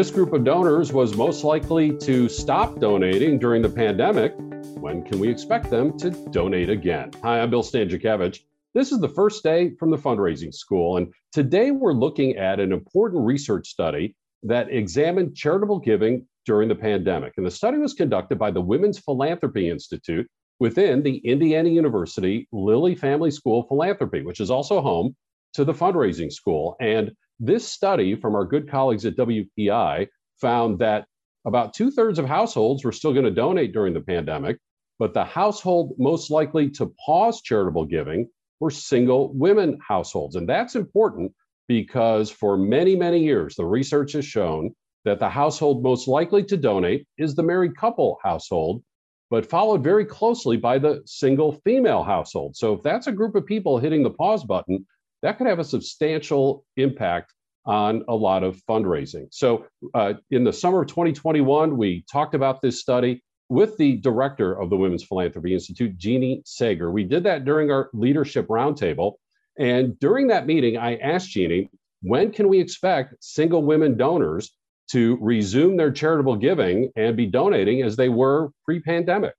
This group of donors was most likely to stop donating during the pandemic. When can we expect them to donate again? Hi, I'm Bill Stanczykiewicz. This is the first day from the fundraising school, and today we're looking at an important research study that examined charitable giving during the pandemic. And the study was conducted by the Women's Philanthropy Institute within the Indiana University Lilly Family School of Philanthropy, which is also home to the fundraising school. And this study from our good colleagues at WPI found that about two thirds of households were still going to donate during the pandemic, but the household most likely to pause charitable giving were single women households. And that's important because for many, many years, the research has shown that the household most likely to donate is the married couple household, but followed very closely by the single female household. So if that's a group of people hitting the pause button, that could have a substantial impact on a lot of fundraising. So, uh, in the summer of 2021, we talked about this study with the director of the Women's Philanthropy Institute, Jeannie Sager. We did that during our leadership roundtable. And during that meeting, I asked Jeannie, when can we expect single women donors to resume their charitable giving and be donating as they were pre-pandemic?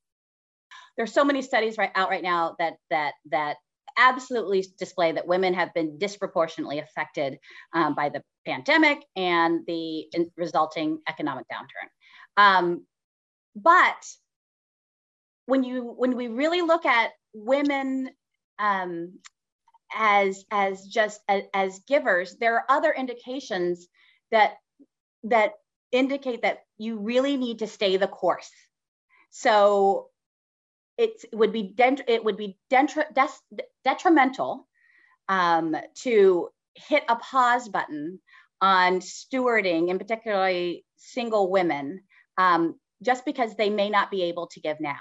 There's so many studies right out right now that that that absolutely display that women have been disproportionately affected um, by the pandemic and the resulting economic downturn. Um, but when you when we really look at women um, as as just as, as givers, there are other indications that that indicate that you really need to stay the course. So it would be dent- it would be des- detrimental um, to hit a pause button on stewarding, and particularly single women, um, just because they may not be able to give now.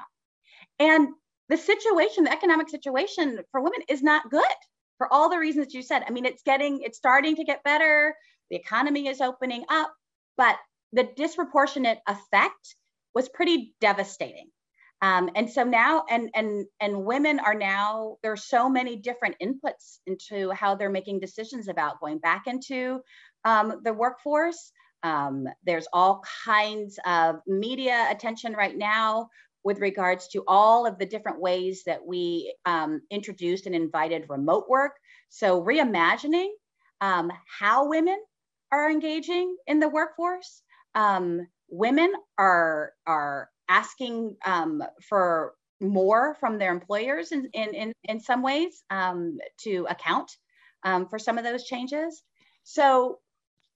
And the situation, the economic situation for women is not good for all the reasons you said. I mean, it's getting, it's starting to get better. The economy is opening up, but the disproportionate effect was pretty devastating. Um, and so now, and and and women are now there are so many different inputs into how they're making decisions about going back into um, the workforce. Um, there's all kinds of media attention right now with regards to all of the different ways that we um, introduced and invited remote work. So reimagining um, how women are engaging in the workforce. Um, women are are asking um, for more from their employers in, in, in, in some ways um, to account um, for some of those changes. So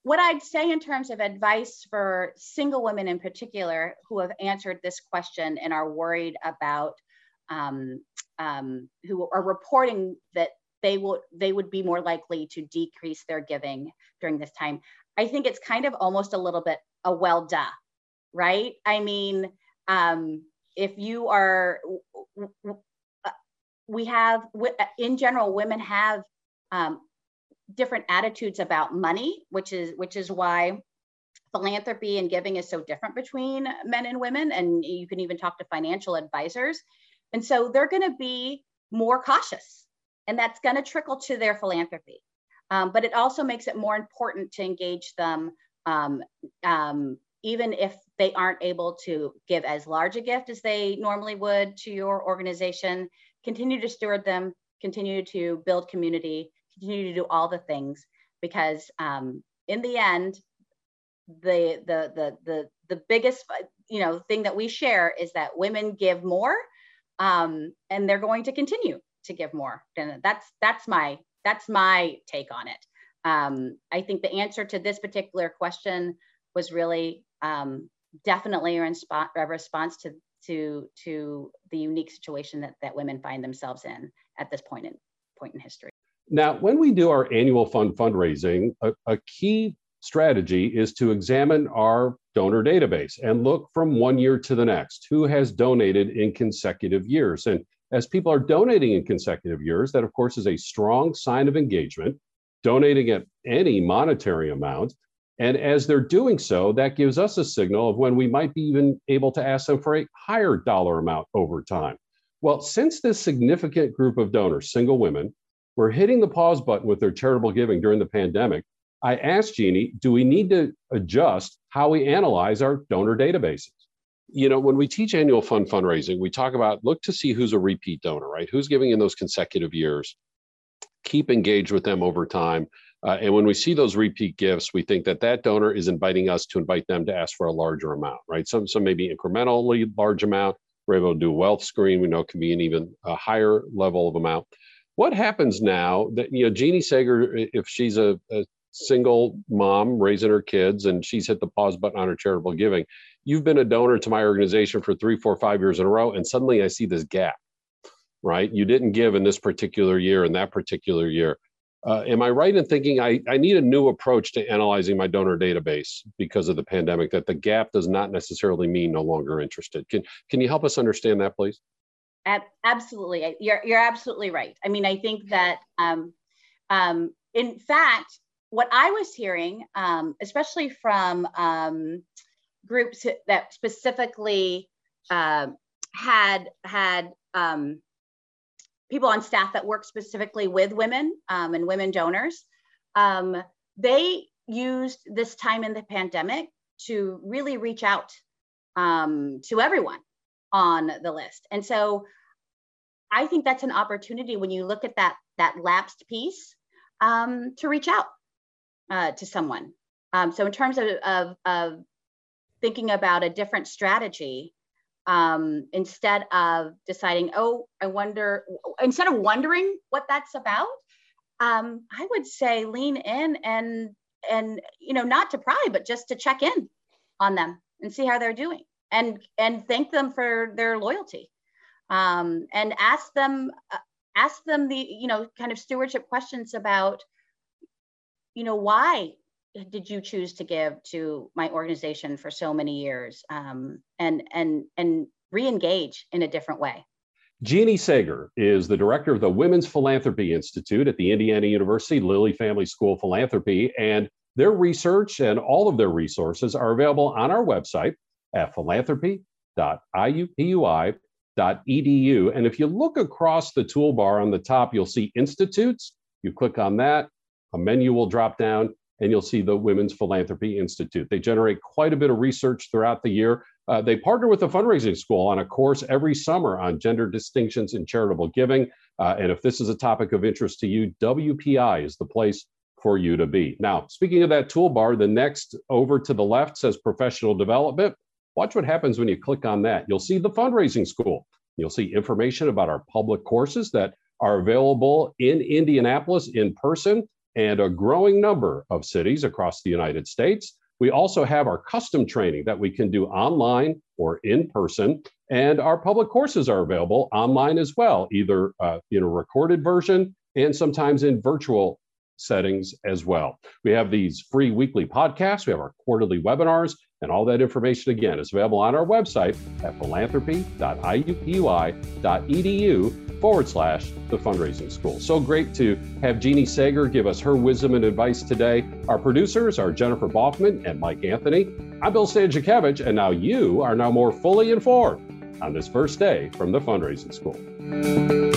what I'd say in terms of advice for single women in particular who have answered this question and are worried about um, um, who are reporting that they will they would be more likely to decrease their giving during this time. I think it's kind of almost a little bit a well duh, right? I mean, um, if you are, we have, in general, women have um, different attitudes about money, which is which is why philanthropy and giving is so different between men and women. And you can even talk to financial advisors. And so they're going to be more cautious, and that's going to trickle to their philanthropy. Um, but it also makes it more important to engage them um, um, even if they aren't able to give as large a gift as they normally would to your organization, continue to steward them, continue to build community, continue to do all the things because um, in the end, the, the, the, the, the biggest you know, thing that we share is that women give more um, and they're going to continue to give more. And that's, that's, my, that's my take on it. Um, I think the answer to this particular question was really um, definitely a, resp- a response to to to the unique situation that, that women find themselves in at this point in point in history. Now, when we do our annual fund fundraising, a, a key strategy is to examine our donor database and look from one year to the next who has donated in consecutive years. And as people are donating in consecutive years, that of course is a strong sign of engagement. Donating at any monetary amount and as they're doing so, that gives us a signal of when we might be even able to ask them for a higher dollar amount over time. Well, since this significant group of donors, single women, were hitting the pause button with their charitable giving during the pandemic, I asked Jeannie, do we need to adjust how we analyze our donor databases? You know, when we teach annual fund fundraising, we talk about look to see who's a repeat donor, right? Who's giving in those consecutive years. Keep engaged with them over time. Uh, and when we see those repeat gifts, we think that that donor is inviting us to invite them to ask for a larger amount, right? Some, some maybe incrementally large amount. We're able to do a wealth screen. We know it can be an even a higher level of amount. What happens now that, you know, Jeannie Sager, if she's a, a single mom raising her kids and she's hit the pause button on her charitable giving, you've been a donor to my organization for three, four, five years in a row. And suddenly I see this gap, right? You didn't give in this particular year and that particular year uh, am I right in thinking I, I need a new approach to analyzing my donor database because of the pandemic? That the gap does not necessarily mean no longer interested. Can can you help us understand that, please? Absolutely, you're you're absolutely right. I mean, I think that um, um, in fact, what I was hearing, um, especially from um, groups that specifically uh, had had um, people on staff that work specifically with women um, and women donors. Um, they used this time in the pandemic to really reach out um, to everyone on the list. And so I think that's an opportunity when you look at that, that lapsed piece um, to reach out uh, to someone. Um, so in terms of, of, of thinking about a different strategy, um, instead of deciding, oh, I wonder, instead of wondering what that's about, um, I would say lean in and and you know not to pry, but just to check in on them and see how they're doing, and and thank them for their loyalty, um, and ask them uh, ask them the you know kind of stewardship questions about you know why did you choose to give to my organization for so many years um, and and and re-engage in a different way Jeannie Sager is the director of the Women's Philanthropy Institute at the Indiana University Lilly Family School of Philanthropy. And their research and all of their resources are available on our website at philanthropy.iupui.edu. And if you look across the toolbar on the top, you'll see institutes. You click on that, a menu will drop down, and you'll see the Women's Philanthropy Institute. They generate quite a bit of research throughout the year. Uh, they partner with the fundraising school on a course every summer on gender distinctions in charitable giving. Uh, and if this is a topic of interest to you, WPI is the place for you to be. Now, speaking of that toolbar, the next over to the left says professional development. Watch what happens when you click on that. You'll see the fundraising school. You'll see information about our public courses that are available in Indianapolis in person and a growing number of cities across the United States. We also have our custom training that we can do online or in person, and our public courses are available online as well, either uh, in a recorded version and sometimes in virtual settings as well. We have these free weekly podcasts, we have our quarterly webinars, and all that information again is available on our website at philanthropy.iupui.edu forward slash the fundraising school. So great to have Jeannie Sager give us her wisdom and advice today. Our producers are Jennifer Boffman and Mike Anthony. I'm Bill Stanczykiewicz, and now you are now more fully informed on this first day from the fundraising school.